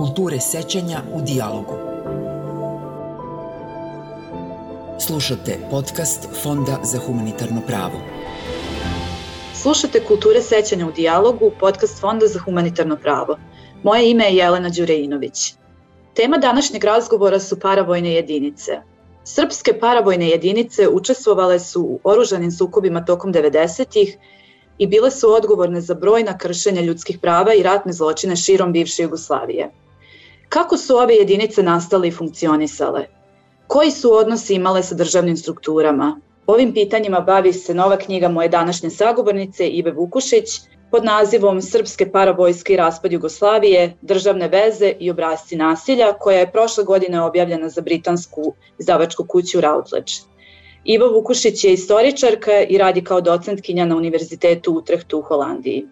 kulture sećanja u dijalogu. Slušate podcast Fonda za humanitarno pravo. Slušate Kulture sećanja u dijalogu, podcast Fonda za humanitarno pravo. Moje ime je Jelena Đurejinović. Tema današnjeg razgovora su paravojne jedinice. Srpske paravojne jedinice učestvovale su u oružanim sukobima tokom 90-ih i bile su odgovorne za brojna kršenja ljudskih prava i ratne zločine širom bivše Jugoslavije. Kako su ove jedinice nastale i funkcionisale? Koji su odnosi imale sa državnim strukturama? Ovim pitanjima bavi se nova knjiga moje današnje sagovornice Ive Vukušić pod nazivom Srpske paravojske i raspad Jugoslavije, državne veze i obrazci nasilja, koja je prošle godine objavljena za britansku izdavačku kuću Routledge. Iva Vukušić je istoričarka i radi kao docentkinja na Univerzitetu Utrehtu u Holandiji.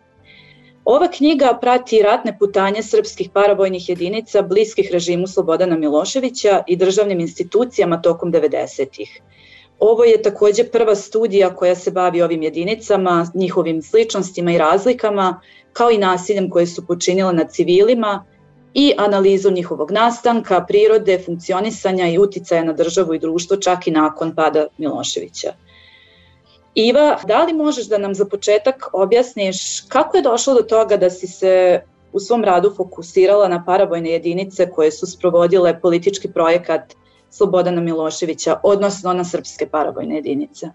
Ova knjiga prati ratne putanje srpskih paravojnih jedinica bliskih režimu Slobodana Miloševića i državnim institucijama tokom 90-ih. Ovo je takođe prva studija koja se bavi ovim jedinicama, njihovim sličnostima i razlikama, kao i nasiljem koje su počinile nad civilima i analizom njihovog nastanka, prirode, funkcionisanja i uticaja na državu i društvo čak i nakon pada Miloševića. Iva, da li možeš da nam za početak objasniš kako je došlo do toga da si se u svom radu fokusirala na paravojne jedinice koje su sprovodile politički projekat Slobodana Miloševića, odnosno na srpske paravojne jedinice?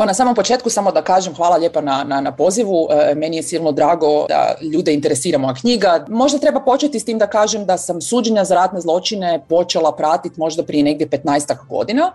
Pa na samom početku samo da kažem hvala lijepa na, na, na pozivu. E, meni je silno drago da ljude interesira moja knjiga. Možda treba početi s tim da kažem da sam suđenja za ratne zločine počela pratiti možda prije negdje 15 godina.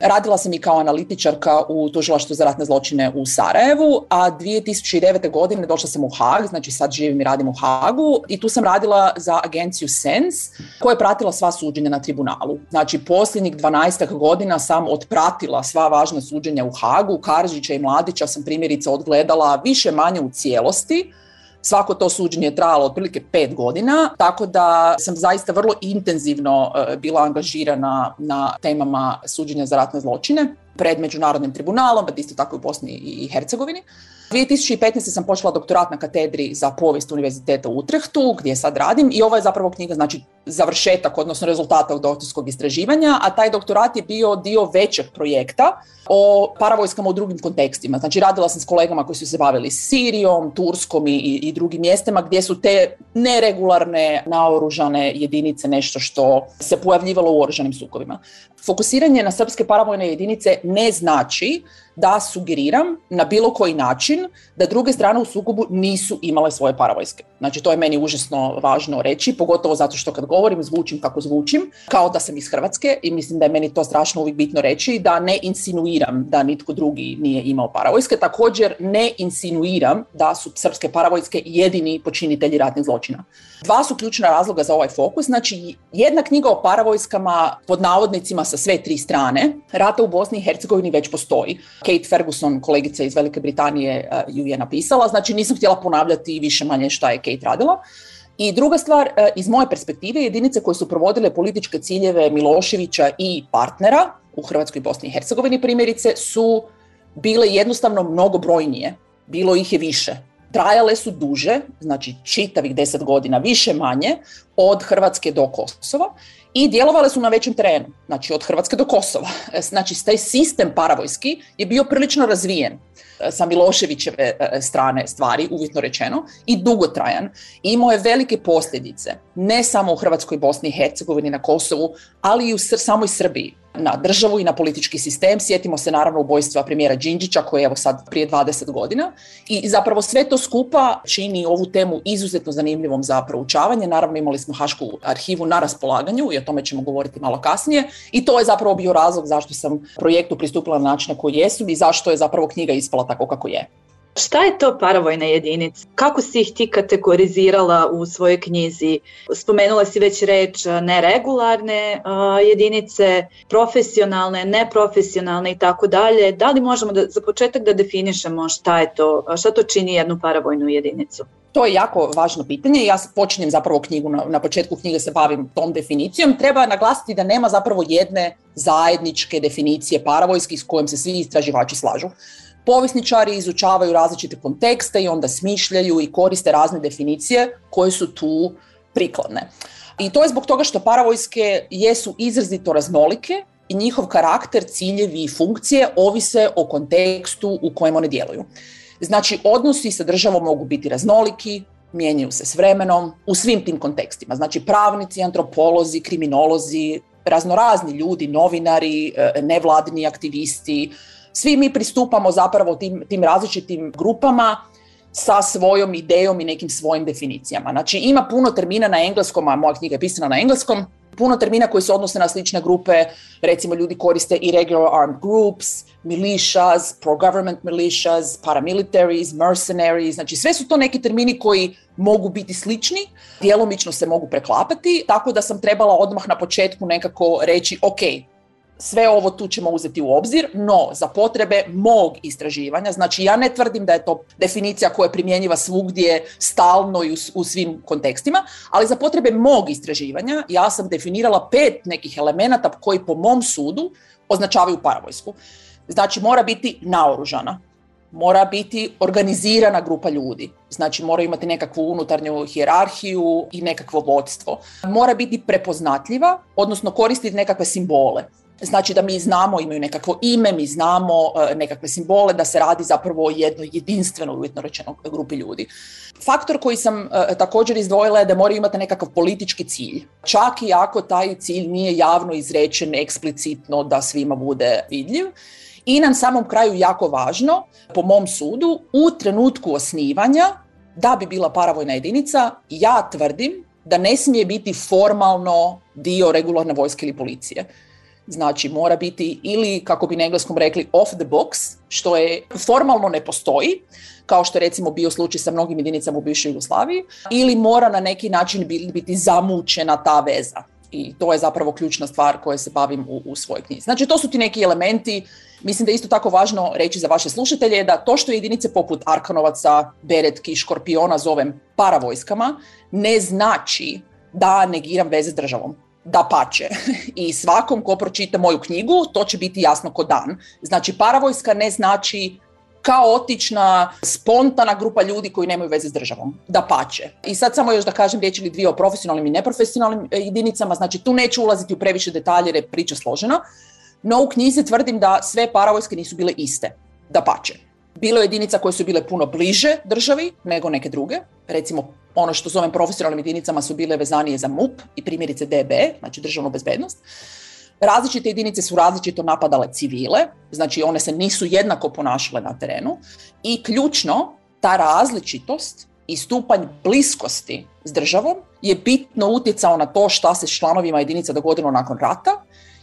Radila sam i kao analitičarka u tužilaštvu za ratne zločine u Sarajevu, a 2009. godine došla sam u Hag, znači sad živim i radim u Hagu i tu sam radila za agenciju SENS koja je pratila sva suđenja na tribunalu. Znači posljednjih 12 godina sam otpratila sva važna suđenja u Hagu, Karžića i Mladića sam primjerice odgledala više manje u cijelosti, Svako to suđenje je trajalo otprilike pet godina, tako da sam zaista vrlo intenzivno e, bila angažirana na temama suđenja za ratne zločine pred Međunarodnim tribunalom, pa isto tako u Bosni i Hercegovini. 2015. sam počela doktorat na katedri za povijest Univerziteta u Utrehtu, gdje sad radim i ovo je zapravo knjiga, znači završetak, odnosno rezultata doktorskog istraživanja, a taj doktorat je bio dio većeg projekta o paravojskama u drugim kontekstima. Znači radila sam s kolegama koji su se bavili Sirijom, Turskom i, i drugim mjestima gdje su te neregularne naoružane jedinice nešto što se pojavljivalo u oružanim sukobima. Fokusiranje na srpske paravojne jedinice ne znači da sugeriram na bilo koji način da druge strane u sukobu nisu imale svoje paravojske. Znači to je meni užasno važno reći, pogotovo zato što kad govorim zvučim kako zvučim, kao da sam iz Hrvatske i mislim da je meni to strašno uvijek bitno reći, da ne insinuiram da nitko drugi nije imao paravojske, također ne insinuiram da su srpske paravojske jedini počinitelji ratnih zločina. Dva su ključna razloga za ovaj fokus, znači jedna knjiga o paravojskama pod navodnicima sa sve tri strane, rata u Bosni i Hercegovini već postoji. Kate Ferguson, kolegica iz Velike Britanije, eh, ju je napisala, znači nisam htjela ponavljati više manje šta je Kate radila. I druga stvar, eh, iz moje perspektive, jedinice koje su provodile političke ciljeve Miloševića i partnera u Hrvatskoj i Bosni i Hercegovini primjerice su bile jednostavno mnogo brojnije. Bilo ih je više. Trajale su duže, znači čitavih deset godina, više manje, od Hrvatske do Kosova i djelovale su na većem terenu, znači od Hrvatske do Kosova. Znači taj sistem paravojski je bio prilično razvijen e, sa Miloševićeve e, strane stvari, uvjetno rečeno, i dugotrajan. Imao je velike posljedice, ne samo u Hrvatskoj, Bosni i Hercegovini, na Kosovu, ali i u samoj Srbiji na državu i na politički sistem. Sjetimo se naravno ubojstva premijera Đinđića koji je evo sad prije 20 godina i zapravo sve to skupa čini ovu temu izuzetno zanimljivom za proučavanje. Naravno imali smo Hašku arhivu na raspolaganju i o tome ćemo govoriti malo kasnije i to je zapravo bio razlog zašto sam projektu pristupila na način na koji jesu i zašto je zapravo knjiga ispala tako kako je. Šta je to paravojna jedinica? Kako si ih ti kategorizirala u svojoj knjizi? Spomenula si već reč neregularne jedinice, profesionalne, neprofesionalne i tako dalje. Da li možemo da, za početak da definišemo šta je to, šta to čini jednu paravojnu jedinicu? To je jako važno pitanje. Ja počinjem zapravo knjigu, na, na početku knjige se bavim tom definicijom. Treba naglasiti da nema zapravo jedne zajedničke definicije paravojskih s kojom se svi istraživači slažu. Povisničari izučavaju različite kontekste i onda smišljaju i koriste razne definicije koje su tu prikladne. I to je zbog toga što paravojske jesu izrazito raznolike i njihov karakter, ciljevi i funkcije ovise o kontekstu u kojem one djeluju. Znači, odnosi sa državom mogu biti raznoliki, mijenjaju se s vremenom u svim tim kontekstima. Znači, pravnici, antropolozi, kriminolozi, raznorazni ljudi, novinari, e, nevladini aktivisti, svi mi pristupamo zapravo tim, tim različitim grupama sa svojom idejom i nekim svojim definicijama. Znači ima puno termina na engleskom, a moja knjiga je pisana na engleskom, puno termina koji se odnose na slične grupe, recimo ljudi koriste irregular armed groups, militias, pro-government militias, paramilitaries, mercenaries, znači sve su to neki termini koji mogu biti slični, djelomično se mogu preklapati, tako da sam trebala odmah na početku nekako reći, ok, sve ovo tu ćemo uzeti u obzir, no za potrebe mog istraživanja, znači ja ne tvrdim da je to definicija koja je primjenjiva svugdje stalno i u, svim kontekstima, ali za potrebe mog istraživanja ja sam definirala pet nekih elemenata koji po mom sudu označavaju paravojsku. Znači mora biti naoružana, mora biti organizirana grupa ljudi. Znači mora imati nekakvu unutarnju hijerarhiju i nekakvo vodstvo. Mora biti prepoznatljiva, odnosno koristiti nekakve simbole. Znači da mi znamo, imaju nekakvo ime, mi znamo e, nekakve simbole, da se radi zapravo o jednoj jedinstvenoj, uvjetno rečeno, grupi ljudi. Faktor koji sam e, također izdvojila je da moraju imati nekakav politički cilj. Čak i ako taj cilj nije javno izrečen eksplicitno da svima bude vidljiv. I na samom kraju jako važno, po mom sudu, u trenutku osnivanja, da bi bila paravojna jedinica, ja tvrdim da ne smije biti formalno dio regularne vojske ili policije. Znači mora biti ili kako bi na engleskom rekli off the box, što je formalno ne postoji, kao što je recimo bio slučaj sa mnogim jedinicama u bivšoj Jugoslaviji, ili mora na neki način biti zamučena ta veza. I to je zapravo ključna stvar koje se bavim u, u svojoj knjizi. Znači to su ti neki elementi, mislim da je isto tako važno reći za vaše slušatelje da to što jedinice poput Arkanovaca, Beretki, Škorpiona zovem paravojskama, ne znači da negiram veze s državom da pače. I svakom ko pročita moju knjigu, to će biti jasno ko dan. Znači, paravojska ne znači kaotična, spontana grupa ljudi koji nemaju veze s državom. Da pače. I sad samo još da kažem riječ ili dvije o profesionalnim i neprofesionalnim e, jedinicama. Znači, tu neću ulaziti u previše detalje jer je priča složena. No u knjizi tvrdim da sve paravojske nisu bile iste. Da pače. Bilo je jedinica koje su bile puno bliže državi nego neke druge. Recimo ono što zovem profesionalnim jedinicama su bile vezanije za MUP i primjerice DB, znači državnu bezbednost. Različite jedinice su različito napadale civile, znači one se nisu jednako ponašale na terenu i ključno ta različitost i stupanj bliskosti s državom je bitno utjecao na to šta se s članovima jedinica dogodilo nakon rata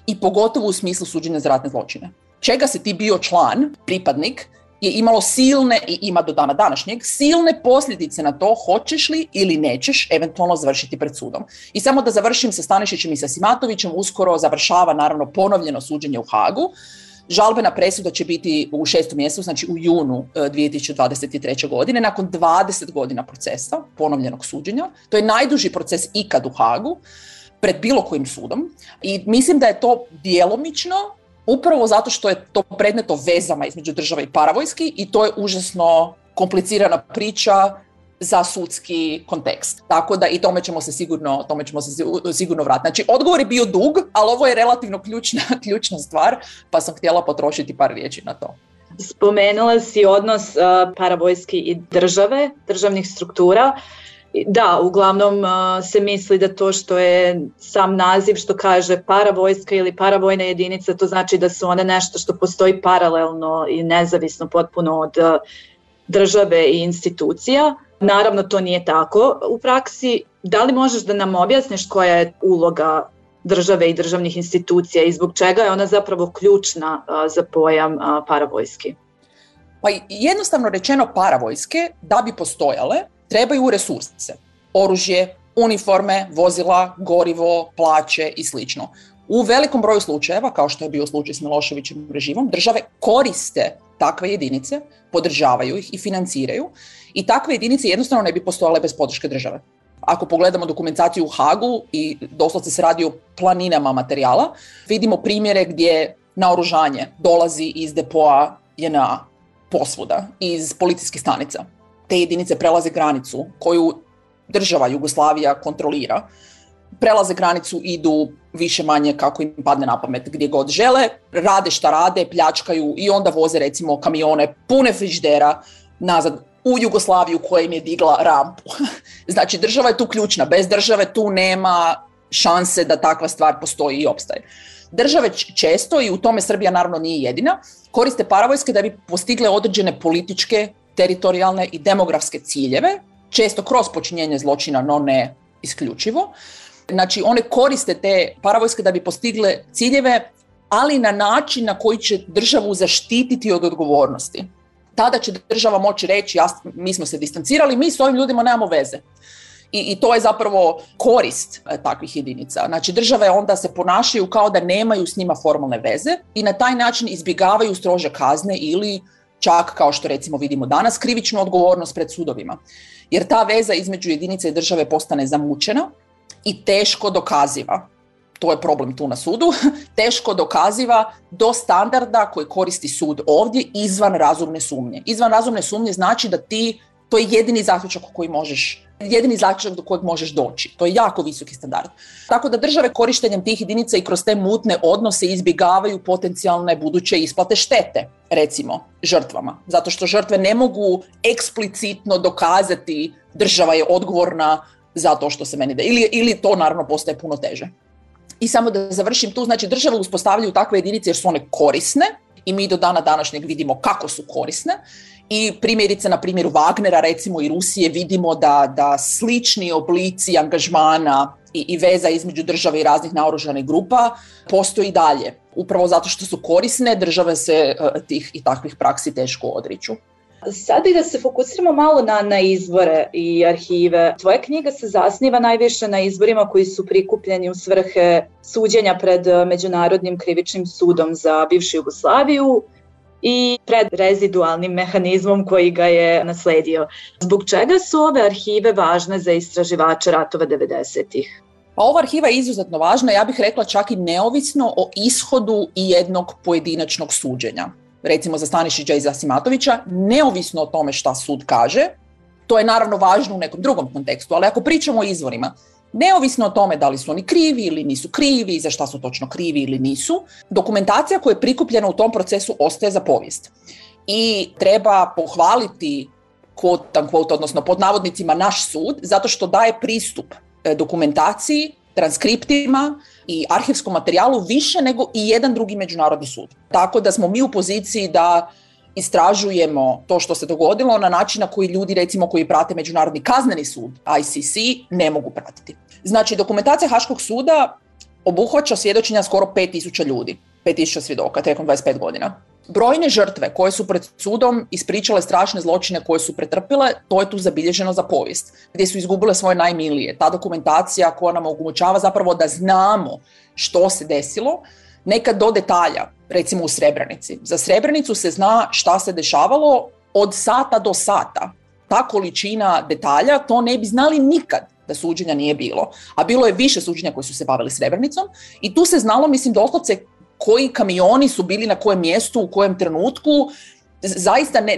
i pogotovo u smislu suđenja za ratne zločine. Čega se ti bio član, pripadnik, je imalo silne i ima do dana današnjeg silne posljedice na to hoćeš li ili nećeš eventualno završiti pred sudom. I samo da završim sa Stanišićem i sa Simatovićem, uskoro završava naravno ponovljeno suđenje u Hagu. Žalbena presuda će biti u šestom mjesecu, znači u junu 2023. E, godine, nakon 20 godina procesa, ponovljenog suđenja. To je najduži proces ikad u Hagu, pred bilo kojim sudom. I mislim da je to djelomično upravo zato što je to predmet o vezama između države i paravojski i to je užasno komplicirana priča za sudski kontekst. Tako da i tome ćemo se sigurno, tome ćemo se sigurno vratiti. Znači, odgovor je bio dug, ali ovo je relativno ključna, ključna stvar, pa sam htjela potrošiti par riječi na to. Spomenula si odnos uh, paravojski i države, državnih struktura. Da, uglavnom se misli da to što je sam naziv što kaže paravojska ili paravojna jedinica, to znači da su one nešto što postoji paralelno i nezavisno potpuno od države i institucija. Naravno to nije tako u praksi. Da li možeš da nam objasniš koja je uloga države i državnih institucija i zbog čega je ona zapravo ključna za pojam paravojski? Pa jednostavno rečeno paravojske da bi postojale trebaju resurse. Oružje, uniforme, vozila, gorivo, plaće i sl. U velikom broju slučajeva, kao što je bio slučaj s Miloševićem režimom, države koriste takve jedinice, podržavaju ih i financiraju i takve jedinice jednostavno ne bi postojale bez podrške države. Ako pogledamo dokumentaciju u Hagu i doslovce se radi o planinama materijala, vidimo primjere gdje naoružanje dolazi iz depoa JNA posvuda, iz policijskih stanica te jedinice prelaze granicu koju država Jugoslavija kontrolira. prelaze granicu, idu više manje kako im padne na pamet gdje god žele, rade šta rade, pljačkaju i onda voze recimo kamione pune friždera nazad u Jugoslaviju koja im je digla rampu. znači država je tu ključna, bez države tu nema šanse da takva stvar postoji i opstaje. Države često, i u tome Srbija naravno nije jedina, koriste paravojske da bi postigle određene političke, teritorijalne i demografske ciljeve, često kroz počinjenje zločina, no ne isključivo. Znači, one koriste te paravojske da bi postigle ciljeve, ali na način na koji će državu zaštititi od odgovornosti. Tada će država moći reći, ja, mi smo se distancirali, mi s ovim ljudima nemamo veze. I, I, to je zapravo korist e, takvih jedinica. Znači države onda se ponašaju kao da nemaju s njima formalne veze i na taj način izbjegavaju strože kazne ili čak kao što recimo vidimo danas krivičnu odgovornost pred sudovima. Jer ta veza između jedinice i države postane zamučena i teško dokaziva. To je problem tu na sudu. teško dokaziva do standarda koji koristi sud ovdje izvan razumne sumnje. Izvan razumne sumnje znači da ti to je jedini zaključak koji možeš jedini zaključak do kojeg možeš doći. To je jako visoki standard. Tako da države korištenjem tih jedinica i kroz te mutne odnose izbjegavaju potencijalne buduće isplate štete, recimo, žrtvama. Zato što žrtve ne mogu eksplicitno dokazati država je odgovorna za to što se meni da. Ili, ili to naravno postaje puno teže. I samo da završim tu, znači države uspostavljaju takve jedinice jer su one korisne i mi do dana današnjeg vidimo kako su korisne i primjerice na primjeru Wagnera recimo i Rusije vidimo da, da slični oblici angažmana i, i veza između države i raznih naoružanih grupa postoji dalje. Upravo zato što su korisne, države se e, tih i takvih praksi teško odriču. Sad i da se fokusiramo malo na, na izvore i arhive. Tvoja knjiga se zasniva najviše na izvorima koji su prikupljeni u svrhe suđenja pred Međunarodnim krivičnim sudom za bivšu Jugoslaviju i pred rezidualnim mehanizmom koji ga je nasledio. Zbog čega su ove arhive važne za istraživače ratova 90-ih? Pa ova arhiva je izuzetno važna, ja bih rekla čak i neovisno o ishodu i jednog pojedinačnog suđenja. Recimo za Stanišića i za Simatovića, neovisno o tome šta sud kaže, to je naravno važno u nekom drugom kontekstu, ali ako pričamo o izvorima, Neovisno o tome da li su oni krivi ili nisu krivi, za šta su točno krivi ili nisu, dokumentacija koja je prikupljena u tom procesu ostaje za povijest. I treba pohvaliti quote unquote, odnosno pod navodnicima naš sud, zato što daje pristup e, dokumentaciji, transkriptima i arhivskom materijalu više nego i jedan drugi međunarodni sud. Tako da smo mi u poziciji da istražujemo to što se dogodilo na način na koji ljudi recimo koji prate Međunarodni kazneni sud ICC ne mogu pratiti. Znači dokumentacija Haškog suda obuhvaća svjedočenja skoro 5000 ljudi, 5000 svjedoka tijekom 25 godina. Brojne žrtve koje su pred sudom ispričale strašne zločine koje su pretrpile, to je tu zabilježeno za povijest, gdje su izgubile svoje najmilije. Ta dokumentacija koja nam omogućava zapravo da znamo što se desilo, nekad do detalja, recimo u Srebrenici. Za Srebrenicu se zna šta se dešavalo od sata do sata. Ta količina detalja, to ne bi znali nikad da suđenja nije bilo. A bilo je više suđenja koji su se bavili Srebrenicom i tu se znalo, mislim, doslovce koji kamioni su bili na kojem mjestu, u kojem trenutku, zaista ne,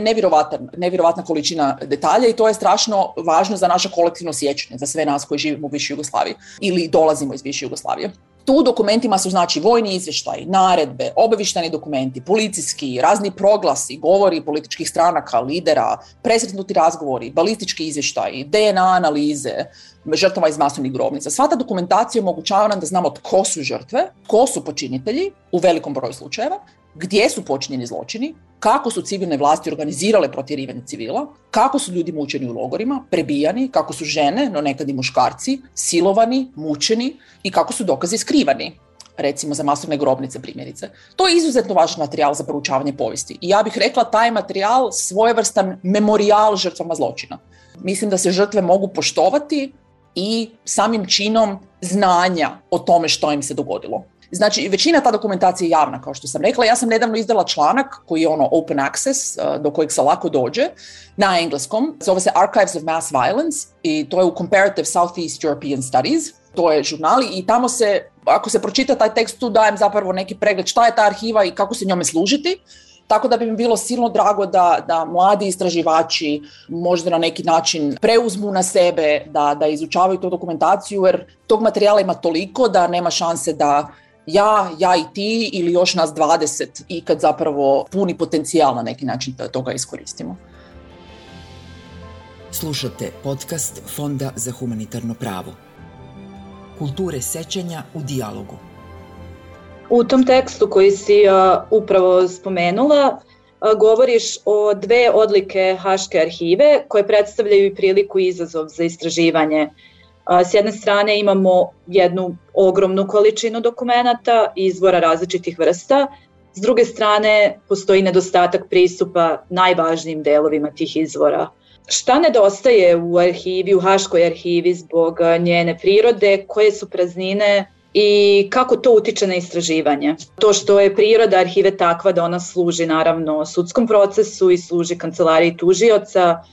nevjerovatna količina detalja i to je strašno važno za naše kolektivno sjećanje, za sve nas koji živimo u bivšoj Jugoslaviji ili dolazimo iz bivše Jugoslavije. Tu dokumentima su znači vojni izvještaj, naredbe, obavišteni dokumenti, policijski, razni proglasi, govori političkih stranaka, lidera, presretnuti razgovori, balistički izvještaji, DNA analize, žrtava iz masovnih grobnica. Sva ta dokumentacija omogućava nam da znamo tko su žrtve, tko su počinitelji u velikom broju slučajeva, gdje su počinjeni zločini, kako su civilne vlasti organizirale protjerivanje civila, kako su ljudi mučeni u logorima, prebijani, kako su žene, no nekad i muškarci, silovani, mučeni i kako su dokazi skrivani recimo za masovne grobnice primjerice. To je izuzetno važan materijal za proučavanje povijesti. I ja bih rekla taj materijal svojevrstan memorijal žrtvama zločina. Mislim da se žrtve mogu poštovati i samim činom znanja o tome što im se dogodilo. Znači, većina ta dokumentacija je javna, kao što sam rekla. Ja sam nedavno izdala članak koji je ono open access, uh, do kojeg se lako dođe, na engleskom. Zove se Archives of Mass Violence i to je u Comparative Southeast European Studies. To je žurnali i tamo se, ako se pročita taj tekst, tu dajem zapravo neki pregled šta je ta arhiva i kako se njome služiti Tako da bi mi bilo silno drago da, da mladi istraživači možda na neki način preuzmu na sebe da, da izučavaju tu dokumentaciju jer tog materijala ima toliko da nema šanse da ja, ja i ti ili još nas 20 i kad zapravo puni potencijal na neki način da toga iskoristimo. Slušate podcast Fonda za humanitarno pravo. Kulture sećanja u dijalogu. U tom tekstu koji si uh, upravo spomenula, uh, govoriš o dve odlike Haške arhive koje predstavljaju i priliku i izazov za istraživanje. S jedne strane imamo jednu ogromnu količinu dokumenata i izvora različitih vrsta, s druge strane postoji nedostatak pristupa najvažnijim delovima tih izvora. Šta nedostaje u arhivi, u Haškoj arhivi zbog njene prirode, koje su praznine i kako to utiče na istraživanje. To što je priroda arhive takva da ona služi naravno sudskom procesu i služi kancelariji tužioca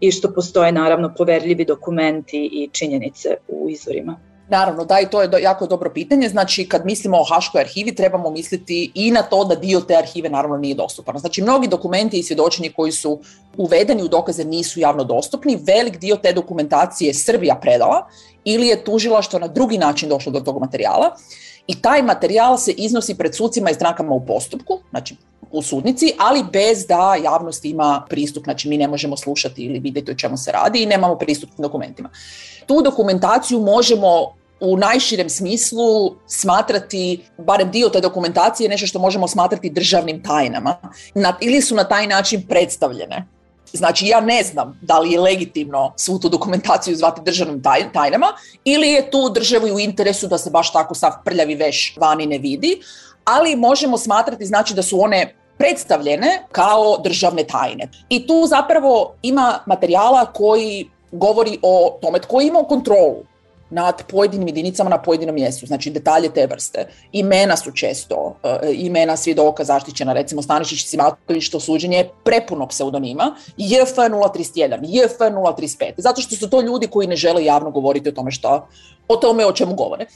i što postoje naravno poverljivi dokumenti i činjenice u izvorima. Naravno, da i to je jako dobro pitanje. Znači, kad mislimo o Haškoj arhivi, trebamo misliti i na to da dio te arhive naravno nije dostupan. Znači, mnogi dokumenti i svjedočenje koji su uvedeni u dokaze nisu javno dostupni. Velik dio te dokumentacije je Srbija predala ili je tužilaštvo na drugi način došlo do tog materijala. I taj materijal se iznosi pred sucima i strankama u postupku, znači u sudnici, ali bez da javnost ima pristup, znači mi ne možemo slušati ili vidjeti o čemu se radi i nemamo pristup dokumentima. Tu dokumentaciju možemo u najširem smislu smatrati, barem dio te dokumentacije, nešto što možemo smatrati državnim tajnama ili su na taj način predstavljene. Znači ja ne znam da li je legitimno svu tu dokumentaciju zvati državnim tajnama ili je tu državi u interesu da se baš tako sav prljavi veš vani ne vidi, ali možemo smatrati znači da su one predstavljene kao državne tajne. I tu zapravo ima materijala koji govori o tome tko ima kontrolu nad pojedinim jedinicama na pojedinom mjestu, znači detalje te vrste. Imena su često, uh, imena svjedoka zaštićena, recimo Stanišić Simatović, to suđenje je prepuno pseudonima, JF 031, JF 035, zato što su to ljudi koji ne žele javno govoriti o tome što, o tome o čemu govore.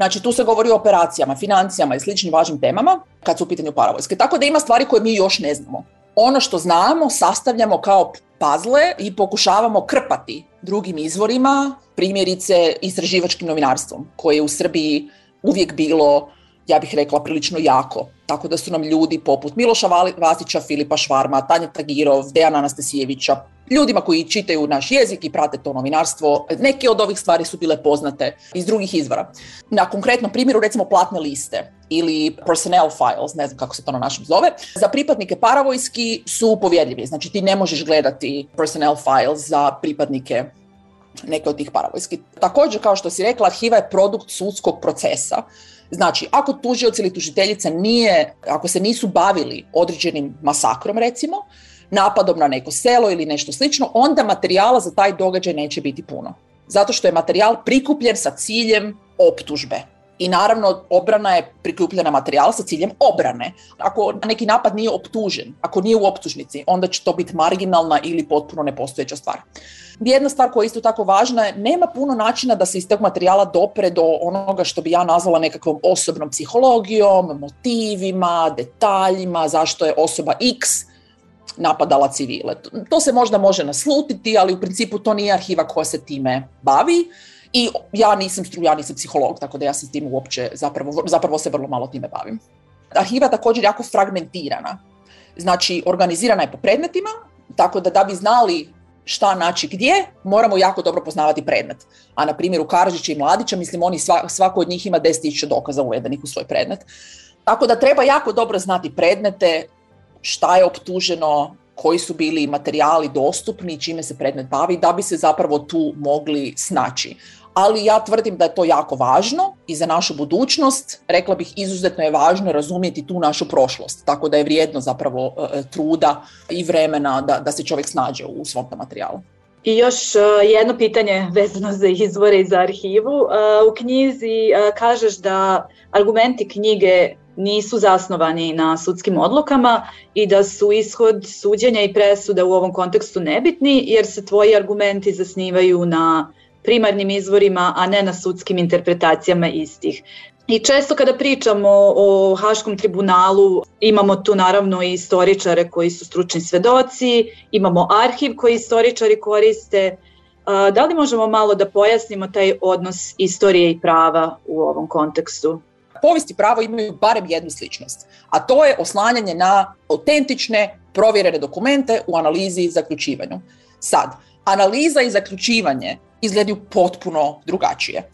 Znači tu se govori o operacijama, financijama i sličnim važnim temama kad su u pitanju paravojske. Tako da ima stvari koje mi još ne znamo. Ono što znamo sastavljamo kao pazle i pokušavamo krpati drugim izvorima, primjerice istraživačkim novinarstvom, koje je u Srbiji uvijek bilo, ja bih rekla, prilično jako. Tako da su nam ljudi poput Miloša Vasića, Filipa Švarma, Tanja Tagirov, Dejana Anastasijevića, ljudima koji čitaju naš jezik i prate to novinarstvo, neke od ovih stvari su bile poznate iz drugih izvora. Na konkretnom primjeru, recimo platne liste ili personnel files, ne znam kako se to na našem zove, za pripadnike paravojski su povjerljivi. Znači ti ne možeš gledati personnel files za pripadnike neke od tih paravojski. Također, kao što si rekla, arhiva je produkt sudskog procesa. Znači, ako tužioc ili tužiteljica nije, ako se nisu bavili određenim masakrom, recimo, napadom na neko selo ili nešto slično, onda materijala za taj događaj neće biti puno. Zato što je materijal prikupljen sa ciljem optužbe. I naravno obrana je prikupljena materijal sa ciljem obrane. Ako neki napad nije optužen, ako nije u optužnici, onda će to biti marginalna ili potpuno nepostojeća stvar. Jedna stvar koja je isto tako važna je, nema puno načina da se iz tog materijala dopre do onoga što bi ja nazvala nekakvom osobnom psihologijom, motivima, detaljima, zašto je osoba X napadala civile. To se možda može naslutiti, ali u principu to nije arhiva koja se time bavi. I ja nisam stru, ja nisam psiholog, tako da ja se tim uopće, zapravo, zapravo se vrlo malo time bavim. Arhiva je također jako fragmentirana. Znači, organizirana je po predmetima, tako da da bi znali šta naći gdje, moramo jako dobro poznavati predmet. A na primjer u i Mladića, mislim oni svako od njih ima 10.000 dokaza uvedenih u svoj predmet. Tako da treba jako dobro znati predmete, šta je optuženo, koji su bili materijali dostupni, čime se predmet bavi, da bi se zapravo tu mogli snaći. Ali ja tvrdim da je to jako važno i za našu budućnost, rekla bih izuzetno je važno razumjeti tu našu prošlost, tako da je vrijedno zapravo e, truda i vremena da, da se čovjek snađe u svom materijalu. I još e, jedno pitanje vezano za izvore i za arhivu. E, u knjizi kažeš da argumenti knjige nisu zasnovani na sudskim odlukama i da su ishod suđenja i presuda u ovom kontekstu nebitni jer se tvoji argumenti zasnivaju na primarnim izvorima, a ne na sudskim interpretacijama istih. I često kada pričamo o Haškom tribunalu imamo tu naravno i istoričare koji su stručni svedoci, imamo arhiv koji istoričari koriste. Da li možemo malo da pojasnimo taj odnos istorije i prava u ovom kontekstu? Povijest pravo imaju barem jednu sličnost, a to je oslanjanje na autentične, provjerene dokumente u analizi i zaključivanju. Sad, analiza i zaključivanje izgledaju potpuno drugačije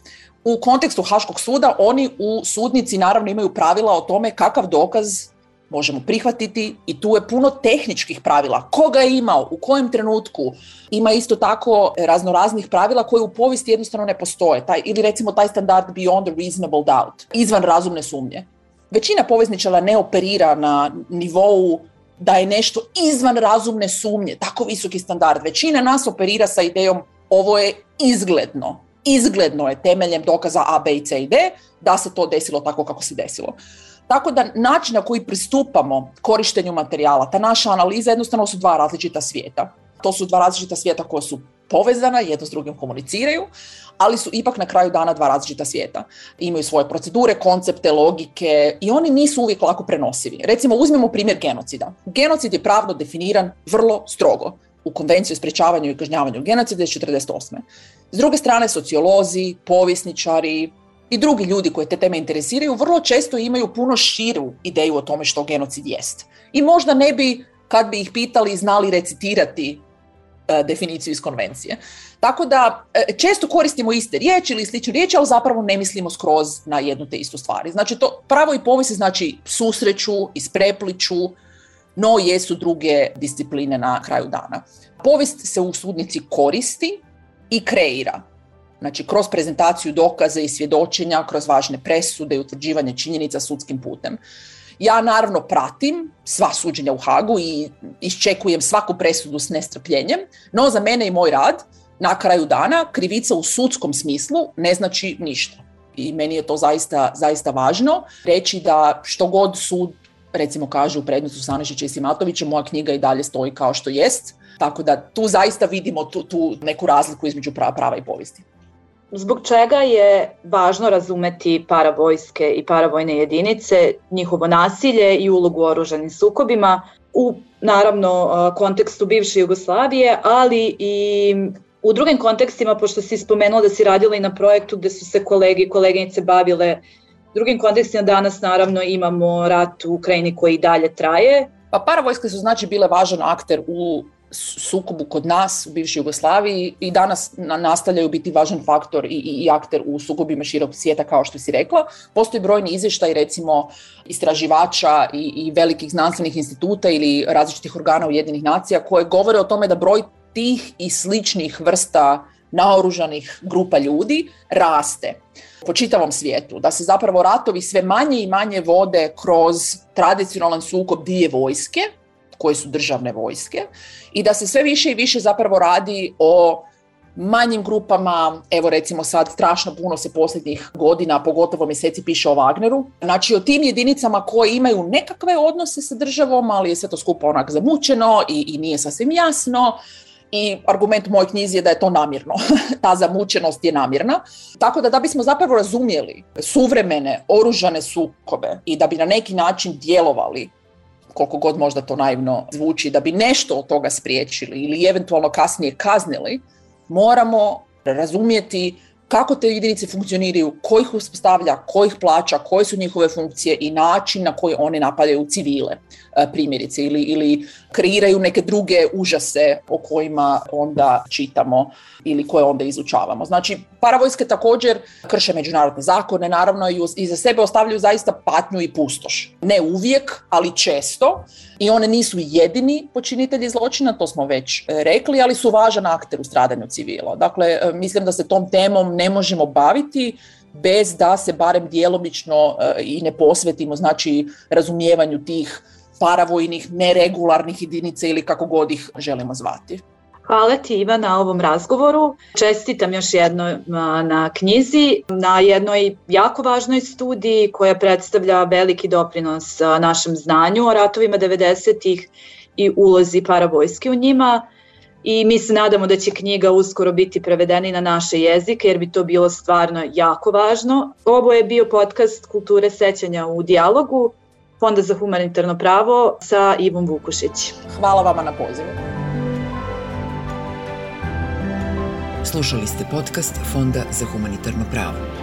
u kontekstu Haškog suda oni u sudnici naravno imaju pravila o tome kakav dokaz možemo prihvatiti i tu je puno tehničkih pravila. Koga je imao, u kojem trenutku. Ima isto tako raznoraznih pravila koje u povijesti jednostavno ne postoje. Taj, ili recimo taj standard beyond reasonable doubt, izvan razumne sumnje. Većina povezničara ne operira na nivou da je nešto izvan razumne sumnje, tako visoki standard. Većina nas operira sa idejom ovo je izgledno, izgledno je temeljem dokaza A, B i C i D da se to desilo tako kako se desilo. Tako da način na koji pristupamo korištenju materijala, ta naša analiza jednostavno su dva različita svijeta. To su dva različita svijeta koja su povezana, jedno s drugim komuniciraju, ali su ipak na kraju dana dva različita svijeta. Imaju svoje procedure, koncepte, logike i oni nisu uvijek lako prenosivi. Recimo, uzmemo primjer genocida. Genocid je pravno definiran vrlo strogo u Konvenciji o sprječavanju i kažnjavanju genocida iz 1948. S druge strane, sociolozi, povjesničari i drugi ljudi koji te teme interesiraju vrlo često imaju puno širu ideju o tome što genocid jest. I možda ne bi, kad bi ih pitali, znali recitirati e, definiciju iz konvencije. Tako da e, često koristimo iste riječi ili slične riječi, ali zapravo ne mislimo skroz na jednu te istu stvari. Znači to pravo i povijest znači susreću, isprepliču, no jesu druge discipline na kraju dana. Povijest se u sudnici koristi i kreira. Znači, kroz prezentaciju dokaza i svjedočenja, kroz važne presude i utvrđivanje činjenica sudskim putem. Ja naravno pratim sva suđenja u Hagu i iščekujem svaku presudu s nestrpljenjem, no za mene i moj rad na kraju dana krivica u sudskom smislu ne znači ništa. I meni je to zaista, zaista važno reći da što god sud recimo kaže u predmetu Sanešića i Simatovića, moja knjiga i dalje stoji kao što jest. Tako da tu zaista vidimo tu, tu neku razliku između prava, prava i povijesti. Zbog čega je važno razumeti paravojske i paravojne jedinice, njihovo nasilje i ulogu u oružanim sukobima u naravno kontekstu bivše Jugoslavije, ali i u drugim kontekstima, pošto si spomenula da si radila i na projektu gde su se kolege i koleginice bavile drugim kontekstima danas naravno imamo rat u Ukrajini koji dalje traje. Pa paravojske su znači bile važan akter u sukobu kod nas u bivšoj Jugoslaviji i danas nastavljaju biti važan faktor i, i, akter u sukobima širok svijeta kao što si rekla. Postoji brojni izvještaj recimo istraživača i, i velikih znanstvenih instituta ili različitih organa Ujedinih nacija koje govore o tome da broj tih i sličnih vrsta naoružanih grupa ljudi raste po čitavom svijetu, da se zapravo ratovi sve manje i manje vode kroz tradicionalan sukob dvije vojske, koje su državne vojske, i da se sve više i više zapravo radi o manjim grupama, evo recimo sad strašno puno se posljednjih godina, pogotovo mjeseci piše o Wagneru, znači o tim jedinicama koje imaju nekakve odnose sa državom, ali je sve to skupo onak zamučeno i, i nije sasvim jasno, i argument u mojoj knjizi je da je to namjerno. Ta zamučenost je namjerna. Tako da da bismo zapravo razumjeli suvremene oružane sukobe i da bi na neki način djelovali koliko god možda to naivno zvuči, da bi nešto od toga spriječili ili eventualno kasnije kaznili, moramo razumjeti kako te jedinice funkcioniraju, ko ih uspostavlja, ko ih plaća, koje su njihove funkcije i način na koji one napadaju civile, e, primjerice, ili, ili kreiraju neke druge užase o kojima onda čitamo ili koje onda izučavamo. Znači, paravojske također krše međunarodne zakone, naravno i za sebe ostavljaju zaista patnju i pustoš. Ne uvijek, ali često. I one nisu jedini počinitelji zločina, to smo već e, rekli, ali su važan akter u stradanju civila. Dakle, e, mislim da se tom temom ne možemo baviti bez da se barem djelomično e, i ne posvetimo znači razumijevanju tih paravojnih, neregularnih jedinica ili kako god ih želimo zvati. Hvala ti Iva na ovom razgovoru. Čestitam još jedno na knjizi, na jednoj jako važnoj studiji koja predstavlja veliki doprinos našem znanju o ratovima 90-ih i ulozi paravojske u njima. I mi se nadamo da će knjiga uskoro biti prevedena na naše jezike jer bi to bilo stvarno jako važno. Ovo je bio podcast Kulture sećanja u dijalogu Fonda za humanitarno pravo sa Ivom Vukušić. Hvala vama na pozivu. Slušali ste podcast Fonda za humanitarno pravo.